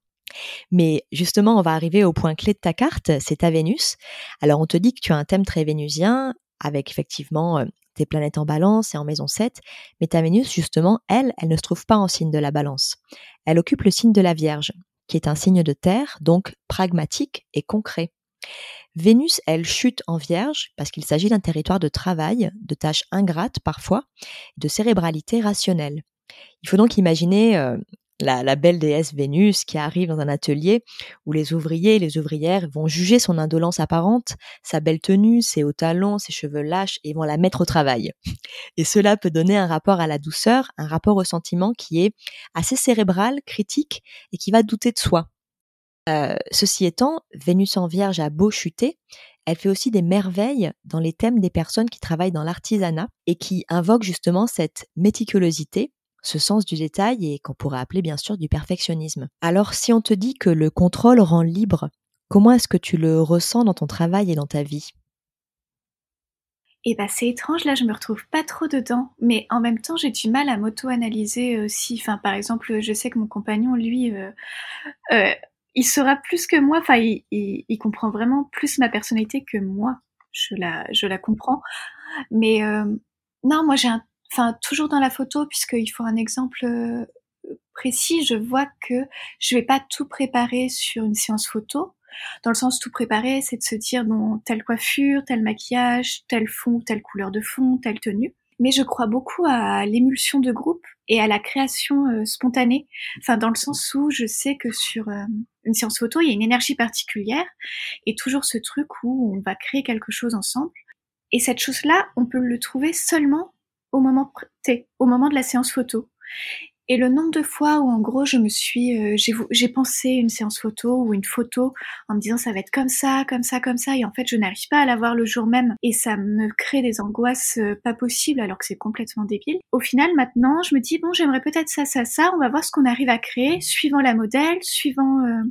Mais justement, on va arriver au point clé de ta carte, c'est ta Vénus. Alors on te dit que tu as un thème très vénusien avec effectivement euh, tes planètes en balance et en maison 7, mais ta Vénus, justement, elle, elle ne se trouve pas en signe de la balance. Elle occupe le signe de la Vierge, qui est un signe de terre, donc pragmatique et concret. Vénus, elle, chute en Vierge parce qu'il s'agit d'un territoire de travail, de tâches ingrates parfois, de cérébralité rationnelle. Il faut donc imaginer euh, la, belle déesse Vénus qui arrive dans un atelier où les ouvriers et les ouvrières vont juger son indolence apparente, sa belle tenue, ses hauts talons, ses cheveux lâches et vont la mettre au travail. Et cela peut donner un rapport à la douceur, un rapport au sentiment qui est assez cérébral, critique et qui va douter de soi. Euh, ceci étant, Vénus en Vierge a beau chuter, elle fait aussi des merveilles dans les thèmes des personnes qui travaillent dans l'artisanat et qui invoquent justement cette méticulosité ce sens du détail et qu'on pourrait appeler bien sûr du perfectionnisme. Alors si on te dit que le contrôle rend libre, comment est-ce que tu le ressens dans ton travail et dans ta vie? Eh ben c'est étrange, là je me retrouve pas trop dedans, mais en même temps j'ai du mal à m'auto-analyser aussi. Enfin par exemple, je sais que mon compagnon, lui, euh, euh, il sera plus que moi, enfin il, comprend vraiment plus ma personnalité que moi. Je la, je la comprends. Mais euh, non, moi j'ai un enfin toujours dans la photo, puisqu'il faut un exemple euh, précis, je vois que je vais pas tout préparer sur une séance photo. Dans le sens tout préparer, c'est de se dire bon telle coiffure, tel maquillage, tel fond, telle couleur de fond, telle tenue. Mais je crois beaucoup à l'émulsion de groupe et à la création euh, spontanée. Enfin dans le sens où je sais que sur euh, une séance photo, il y a une énergie particulière et toujours ce truc où on va créer quelque chose ensemble. Et cette chose-là, on peut le trouver seulement au moment T, au moment de la séance photo. Et le nombre de fois où en gros je me suis, euh, j'ai pensé une séance photo ou une photo en me disant ça va être comme ça, comme ça, comme ça, et en fait je n'arrive pas à la voir le jour même et ça me crée des angoisses euh, pas possibles alors que c'est complètement débile. Au final maintenant je me dis bon j'aimerais peut-être ça, ça, ça, on va voir ce qu'on arrive à créer suivant la modèle, suivant euh,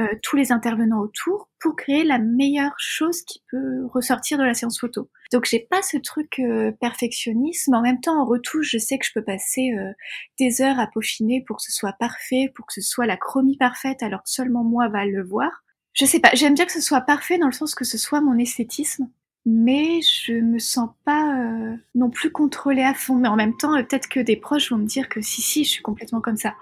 euh, tous les intervenants autour pour créer la meilleure chose qui peut ressortir de la séance photo. Donc j'ai pas ce truc euh, perfectionnisme, en même temps en retouche, je sais que je peux passer euh, des heures à peaufiner pour que ce soit parfait, pour que ce soit la chromie parfaite alors que seulement moi va le voir. Je sais pas, j'aime bien que ce soit parfait dans le sens que ce soit mon esthétisme, mais je me sens pas non plus contrôlée à fond. Mais en même temps, peut-être que des proches vont me dire que si, si, je suis complètement comme ça.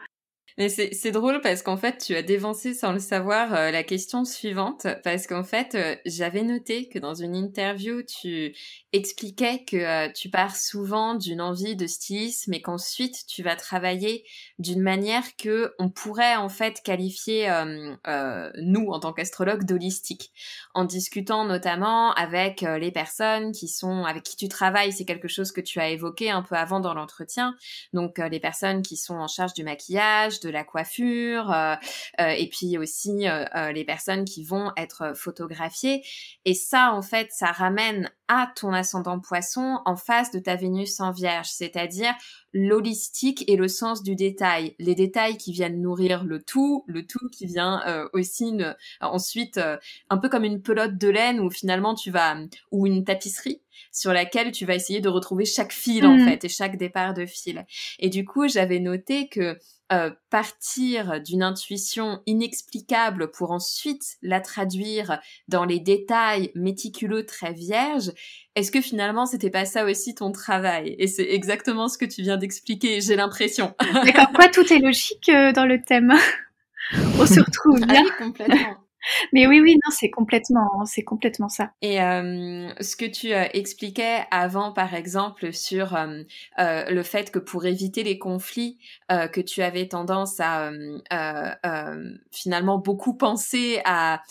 Mais c'est drôle parce qu'en fait, tu as dévancé sans le savoir euh, la question suivante. Parce qu'en fait, euh, j'avais noté que dans une interview, tu expliquais que euh, tu pars souvent d'une envie de stylisme et qu'ensuite tu vas travailler d'une manière que on pourrait en fait qualifier nous en tant qu'astrologue d'holistique. En discutant notamment avec les personnes qui sont avec qui tu travailles, c'est quelque chose que tu as évoqué un peu avant dans l'entretien. Donc les personnes qui sont en charge du maquillage, de la coiffure, euh, euh, et puis aussi euh, les personnes qui vont être photographiées. Et ça, en fait, ça ramène à ton ascendant poisson en face de ta Vénus en vierge, c'est-à-dire l'holistique et le sens du détail. Les détails qui viennent nourrir le tout, le tout qui vient aussi ensuite un peu comme une pelote de laine où finalement tu vas ou une tapisserie sur laquelle tu vas essayer de retrouver chaque fil en mmh. fait et chaque départ de fil. Et du coup, j'avais noté que euh, partir d'une intuition inexplicable pour ensuite la traduire dans les détails méticuleux très vierges, est-ce que finalement c'était pas ça aussi ton travail? Et c'est exactement ce que tu viens d'expliquer, j'ai l'impression. D'accord, quoi tout est logique euh, dans le thème? On se retrouve ah bien. complètement. Mais oui, oui, non, c'est complètement, c'est complètement ça. Et euh, ce que tu euh, expliquais avant, par exemple, sur euh, le fait que pour éviter les conflits, que tu avais tendance à finalement beaucoup penser à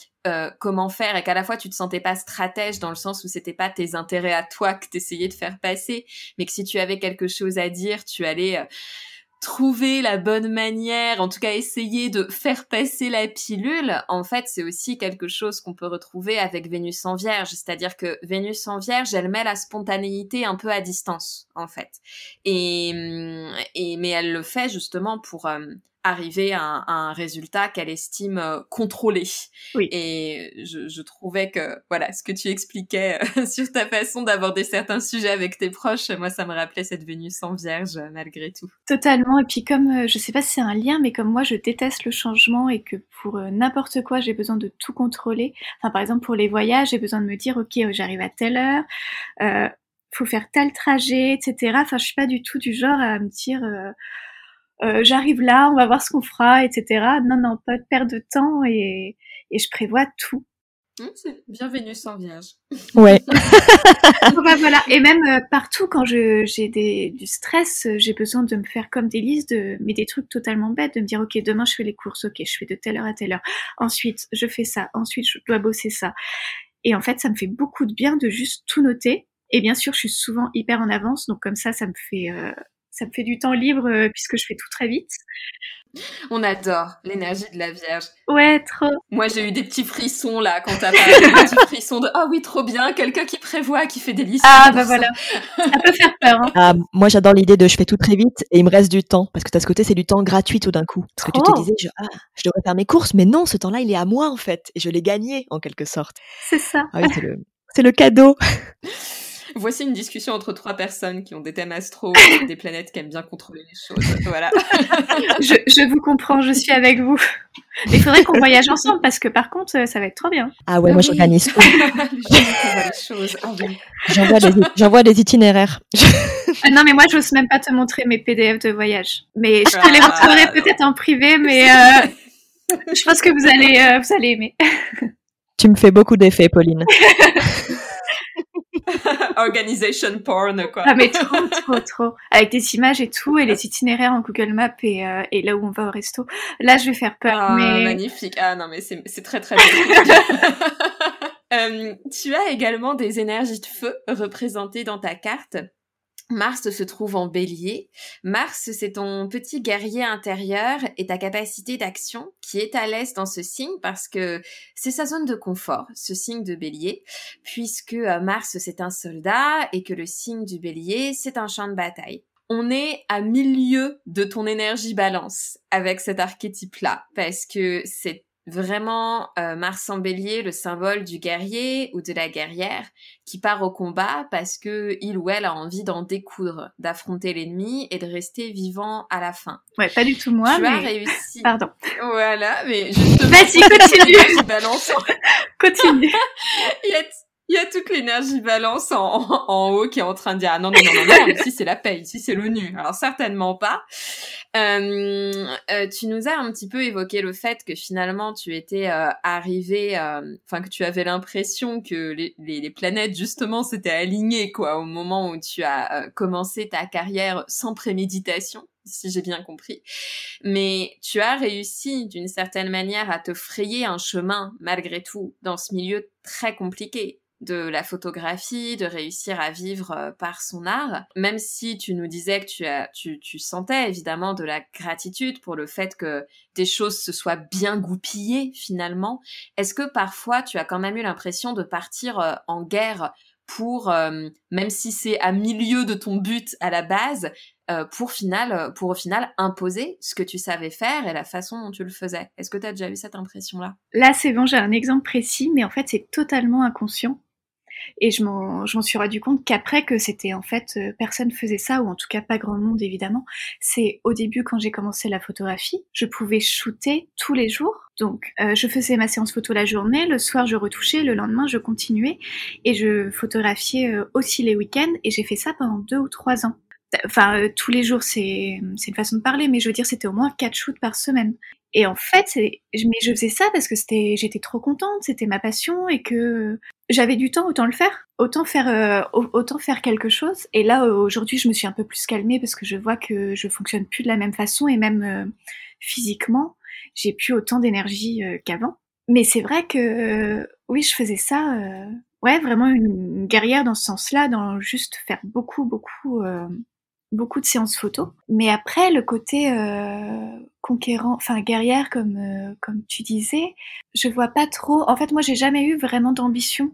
comment faire et qu'à la fois tu te sentais pas stratège dans le sens où c'était pas tes intérêts à toi que tu essayais de faire passer, mais que si tu avais quelque chose à dire, tu allais trouver la bonne manière, en tout cas essayer de faire passer la pilule, en fait, c'est aussi quelque chose qu'on peut retrouver avec Vénus en Vierge. C'est-à-dire que Vénus en Vierge, elle met la spontanéité un peu à distance, en fait. Et, et mais elle le fait justement pour euh, arriver à un, résultat qu'elle estime euh, contrôlé. Oui. Et je, je, trouvais que voilà ce que tu expliquais euh, (laughs) sur ta façon d'aborder certains sujets avec tes proches, moi ça me rappelait cette Vénus en Vierge malgré tout. Totalement. Et puis comme euh, je sais pas si c'est un lien, mais comme moi je déteste le changement et que pour n'importe quoi j'ai besoin de tout contrôler. Enfin par exemple pour les voyages j'ai besoin de me dire ok j'arrive à telle heure. Faut faire tel trajet, etc. Enfin, je suis pas du tout du genre à me dire, euh, j'arrive là, on va voir ce qu'on fera, etc. Non, non, pas de perte de temps et, et je prévois tout. Mmh, c'est bienvenue sans vierge. Ouais. (laughs) bah, voilà. Et même euh, partout quand je, j'ai des, du stress, j'ai besoin de me faire comme des listes, de, mais des trucs totalement bêtes, de me dire ok demain je fais les courses, ok je fais de telle heure à telle heure. Ensuite je fais ça, ensuite je dois bosser ça. Et en fait ça me fait beaucoup de bien de juste tout noter. Et bien sûr je suis souvent hyper en avance, donc comme ça ça me fait euh, ça me fait du temps libre euh, puisque je fais tout très vite. On adore l'énergie de la Vierge. Ouais, trop. Moi, j'ai eu des petits frissons là quand t'as parlé, des petits (laughs) frissons de ah oui, trop bien, quelqu'un qui prévoit, qui fait des listes. Ah bah voilà, ça peut faire peur. Hein. Ah, moi, j'adore l'idée de je fais tout très vite et il me reste du temps parce que t'as ce côté, c'est du temps gratuit tout d'un coup. Parce que tu te disais, je, ah, je devrais faire mes courses, mais non, ce temps-là, il est à moi en fait et je l'ai gagné en quelque sorte. C'est ça. Ah oui, c'est le, c'est le cadeau. (laughs) (laughs) Voici une discussion entre trois personnes qui ont des thèmes astro, (coughs) des planètes qui aiment bien contrôler les choses. Voilà. (laughs) je, je, vous comprends, je suis avec vous. il faudrait qu'on voyage ensemble parce que par contre, ça va être trop bien. Ah ouais, ah moi j'organise (laughs) tout. les choses. Ah J'envoie des, itinéraires. Ah non, mais moi, j'ose même pas te montrer mes PDF de voyage. Mais je te les ah. montrerai peut-être en privé, mais euh, je pense que vous allez, euh, vous allez aimer. Tu me fais beaucoup d'effets, Pauline. (laughs) Organization porn, quoi. Ah, mais trop, trop, trop. Avec des images et tout, et les (laughs) itinéraires en Google Maps et, euh, et là où on va au resto. Là, je vais faire peur. Ah, mais... magnifique. Ah non, mais c'est très, très bien. (laughs) euh, tu as également des énergies de feu représentées dans ta carte. Mars se trouve en bélier. Mars, c'est ton petit guerrier intérieur et ta capacité d'action qui est à l'aise dans ce signe parce que c'est sa zone de confort, ce signe de bélier, puisque euh, Mars, c'est un soldat et que le signe du bélier, c'est un champ de bataille. On est à milieu de ton énergie balance avec cet archétype-là parce que c'est vraiment euh, Mars en bélier, le symbole du guerrier ou de la guerrière qui part au combat parce que il ou elle a envie d'en découdre, d'affronter l'ennemi et de rester vivant à la fin. Ouais, pas du tout moi, tu mais... as réussi. Pardon. Voilà, mais justement... Vas-y, continue (laughs) continue (laughs) il y a toute l'énergie balance en, en, haut qui est en train de dire ah non non non non, non ici c'est la paix ici c'est l'ONU. Alors certainement pas. Euh, euh, tu nous as un petit peu évoqué le fait que finalement tu étais euh, arrivé euh, enfin que tu avais l'impression que les, les, les, planètes justement s'étaient alignées quoi au moment où tu as commencé ta carrière sans préméditation si j'ai bien compris. Mais tu as réussi d'une certaine manière à te frayer un chemin malgré tout dans ce milieu très compliqué de la photographie, de réussir à vivre euh, par son art, même si tu nous disais que tu, as, tu, tu sentais évidemment de la gratitude pour le fait que des choses se soient bien goupillées finalement, est-ce que parfois tu as quand même eu l'impression de partir euh, en guerre pour, euh, même si c'est à milieu de ton but à la base, pour final, pour au final imposer ce que tu savais faire et la façon dont tu le faisais? Est-ce que tu as déjà eu cette impression-là? Là, c'est bon, j'ai un exemple précis, mais en fait, c'est totalement inconscient. Et je m'en, suis rendu compte qu'après que c'était en fait euh, personne faisait ça ou en tout cas pas grand monde évidemment. C'est au début quand j'ai commencé la photographie, je pouvais shooter tous les jours. Donc euh, je faisais ma séance photo la journée, le soir je retouchais, le lendemain je continuais et je photographiais euh, aussi les week-ends et j'ai fait ça pendant deux ou trois ans enfin tous les jours c'est c'est une façon de parler mais je veux dire c'était au moins quatre shoots par semaine et en fait, mais je faisais ça parce que j'étais trop contente, c'était ma passion et que j'avais du temps, autant le faire, autant faire, euh, autant faire quelque chose. Et là, aujourd'hui, je me suis un peu plus calmée parce que je vois que je fonctionne plus de la même façon et même euh, physiquement, j'ai plus autant d'énergie euh, qu'avant. Mais c'est vrai que oui, je faisais ça, ouais, vraiment une guerrière dans ce sens-là, dans juste faire beaucoup, beaucoup beaucoup de séances photo. Mais après, le côté euh, conquérant, enfin guerrière, comme euh, comme tu disais, je vois pas trop. En fait, moi, j'ai jamais eu vraiment d'ambition.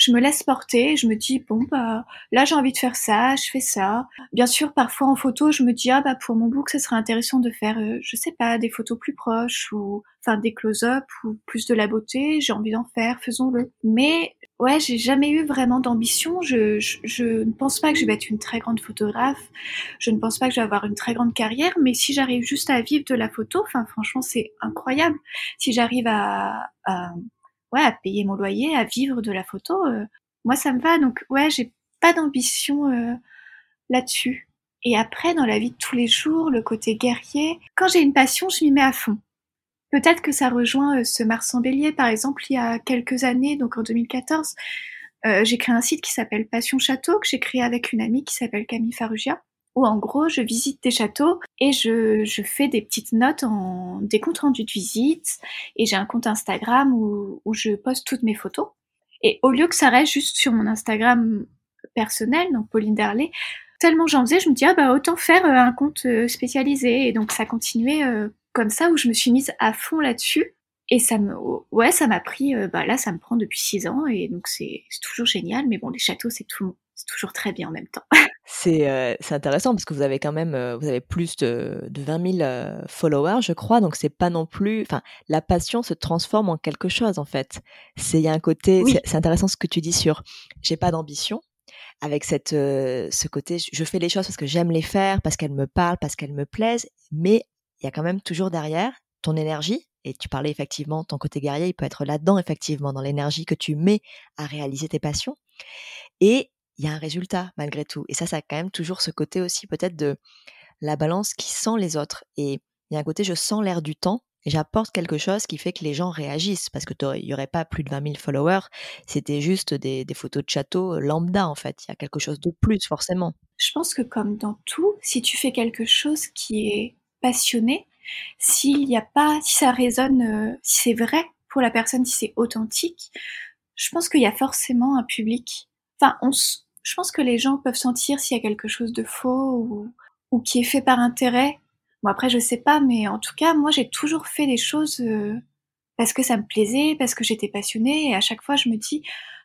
Je me laisse porter, je me dis bon bah là j'ai envie de faire ça, je fais ça. Bien sûr, parfois en photo, je me dis ah bah pour mon book, ça serait intéressant de faire, euh, je sais pas, des photos plus proches ou enfin des close-up ou plus de la beauté. J'ai envie d'en faire, faisons-le. Mais ouais, j'ai jamais eu vraiment d'ambition. Je, je, ne pense pas que je vais être une très grande photographe. Je ne pense pas que je vais avoir une très grande carrière. Mais si j'arrive juste à vivre de la photo, enfin franchement, c'est incroyable. Si j'arrive à, à, ouais, à payer mon loyer, à vivre de la photo, euh, moi ça me va. Donc ouais, j'ai pas d'ambition euh, là-dessus. Et après, dans la vie de tous les jours, le côté guerrier, quand j'ai une passion, je m'y mets à fond. Peut-être que ça rejoint euh, ce Mars en bélier, par exemple, il y a quelques années, donc en 2014, euh, j'ai créé un site qui s'appelle Passion Château, que j'ai créé avec une amie qui s'appelle Camille Farugia, où en gros, je visite des châteaux et je, je fais des petites notes en des comptes rendus de visite, et j'ai un compte Instagram où, où je poste toutes mes photos. Et au lieu que ça reste juste sur mon Instagram personnel, donc Pauline Derley, tellement j'en faisais, je me dis ah bah autant faire euh, un compte spécialisé et donc ça continuait comme ça où je me suis mise à fond là-dessus. Et ça me, ouais, ça m'a pris, euh, bah là, ça me prend depuis six ans et donc c'est toujours génial. Mais bon, les châteaux, c'est tout, c'est toujours très bien en même temps. (laughs) C'est euh, c'est intéressant parce que vous avez quand même, euh, vous avez plus de, de 20 000 followers, je crois. Donc c'est pas non plus, enfin, la passion se transforme en quelque chose en fait. C'est il y a un côté, c'est intéressant ce que tu dis sur, j'ai pas d'ambition avec cette ce côté, je fais les choses parce que j'aime les faire, parce qu'elles me parlent, parce qu'elles me plaisent, mais il y a quand même toujours derrière ton énergie. Et tu parlais effectivement, ton côté guerrier, il peut être là-dedans, effectivement, dans l'énergie que tu mets à réaliser tes passions. Et il y a un résultat, malgré tout. Et ça, ça a quand même toujours ce côté aussi, peut-être, de la balance qui sent les autres. Et il y a un côté, je sens l'air du temps, et j'apporte quelque chose qui fait que les gens réagissent. Parce que il n'y aurait pas plus de 20 000 followers, c'était juste des, photos de château lambda, en fait. Il y a quelque chose de plus, forcément. Je pense que comme dans tout, si tu fais quelque chose qui est passionné, s'il n'y a pas, si ça résonne, euh, si c'est vrai pour la personne, si c'est authentique, je pense qu'il y a forcément un public. Enfin, on, je pense que les gens peuvent sentir s'il y a quelque chose de faux ou, qui est fait par intérêt. Bon après je sais pas, mais en tout cas moi j'ai toujours fait les choses euh, parce que ça me plaisait, parce que j'étais passionnée et à chaque fois je me dis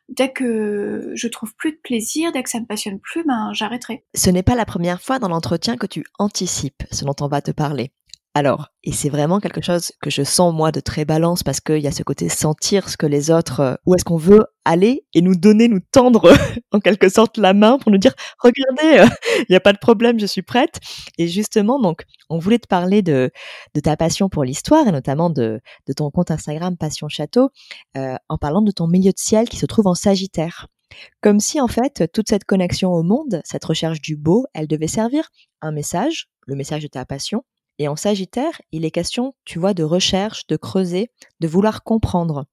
dès que je trouve plus de plaisir, dès que ça me passionne plus, ben j'arrêterai. Ce n'est pas la première fois dans l'entretien que tu anticipes ce dont on va te parler. Alors, et c'est vraiment quelque chose que je sens moi de très balance parce qu'il y a ce côté sentir ce que les autres, euh, où est-ce qu'on veut aller et nous donner, nous tendre (laughs) en quelque sorte la main pour nous dire regardez, euh, il n'y a pas de problème, je suis prête. Et justement, donc, on voulait te parler de, de ta passion pour l'histoire et notamment de, de ton compte Instagram Passion Château euh, en parlant de ton milieu de ciel qui se trouve en Sagittaire. Comme si en fait toute cette connexion au monde, cette recherche du beau, elle devait servir un message, le message de ta passion, et en Sagittaire, il est question, tu vois, de recherche, de creuser, de vouloir comprendre.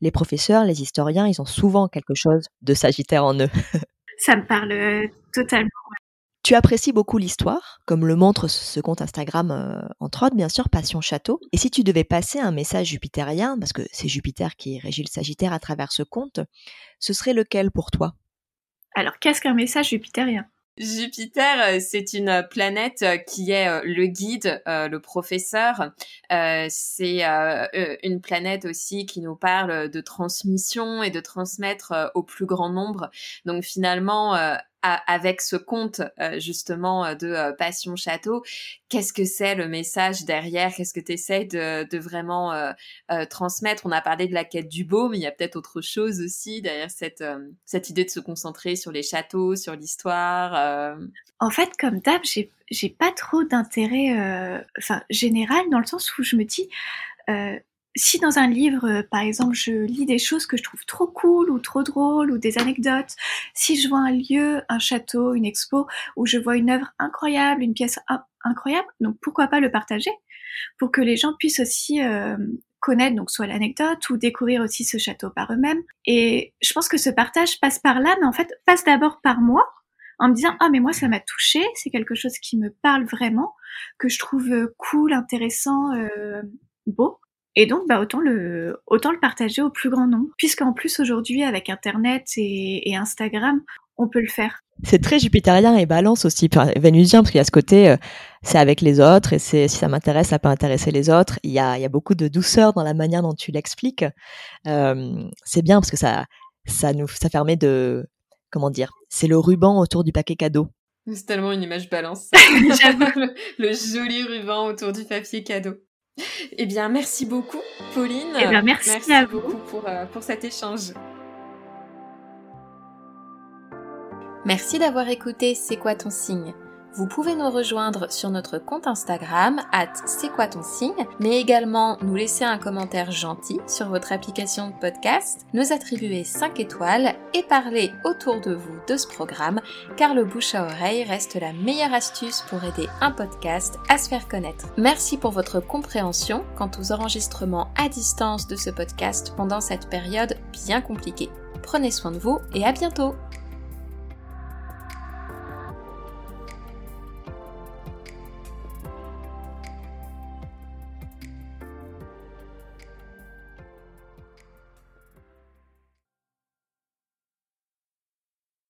Les professeurs, les historiens, ils ont souvent quelque chose de Sagittaire en eux. (laughs) Ça me parle euh, totalement. Tu apprécies beaucoup l'histoire, comme le montre ce compte Instagram, euh, entre autres, bien sûr, Passion Château. Et si tu devais passer un message jupitérien, parce que c'est Jupiter qui régit le Sagittaire à travers ce compte, ce serait lequel pour toi? Alors, qu'est-ce qu'un message jupitérien? Jupiter, euh, c'est une planète euh, qui est euh, le guide, le professeur. c'est une planète aussi qui nous parle de transmission et de transmettre au plus grand nombre. Donc finalement, avec ce conte euh, justement euh, de euh, Passion Château, qu'est-ce que c'est le message derrière? Qu'est-ce que tu essaies de, de vraiment transmettre? On a parlé de la quête du beau, mais il y a peut-être autre chose aussi derrière cette, cette idée de se concentrer sur les châteaux, sur l'histoire. En fait, comme d'hab, j'ai, j'ai pas trop d'intérêt enfin, général dans le sens où je me dis si dans un livre, euh, par exemple, je lis des choses que je trouve trop cool ou trop drôles ou des anecdotes, si je vois un lieu, un château, une expo, où je vois une œuvre incroyable, une pièce incroyable, donc pourquoi pas le partager pour que les gens puissent aussi euh, connaître donc soit l'anecdote ou découvrir aussi ce château par eux-mêmes. Et je pense que ce partage passe par là, mais en fait passe d'abord par moi en me disant ah mais moi ça m'a touché, c'est quelque chose qui me parle vraiment, que je trouve euh, cool, intéressant, beau. Et donc, bah, autant le, autant le partager au plus grand nombre. Puisqu'en plus, aujourd'hui, avec Internet et, Instagram, on peut le faire. C'est très jupitérien et balance aussi, vénusien, parce qu'il y a ce côté, euh, c'est avec les autres, et c'est si ça m'intéresse, ça peut intéresser les autres. Il y a, il y a beaucoup de douceur dans la manière dont tu l'expliques. Euh, c'est bien parce que ça, ça nous, ça permet de, comment dire, c'est le ruban autour du paquet cadeau. C'est tellement une image balance. le, (laughs) (laughs) le joli ruban autour du papier cadeau. Eh bien, merci beaucoup, Pauline. Eh bien, merci, à vous. beaucoup pour, euh, pour cet échange. Merci d'avoir écouté C'est quoi ton signe? Vous pouvez nous rejoindre sur notre compte Instagram, at c'est quoi ton signe, mais également nous laisser un commentaire gentil sur votre application de podcast, nous attribuer 5 étoiles et parler autour de vous de ce programme, car le bouche à oreille reste la meilleure astuce pour aider un podcast à se faire connaître. Merci pour votre compréhension quant aux enregistrements à distance de ce podcast pendant cette période bien compliquée. Prenez soin de vous et à bientôt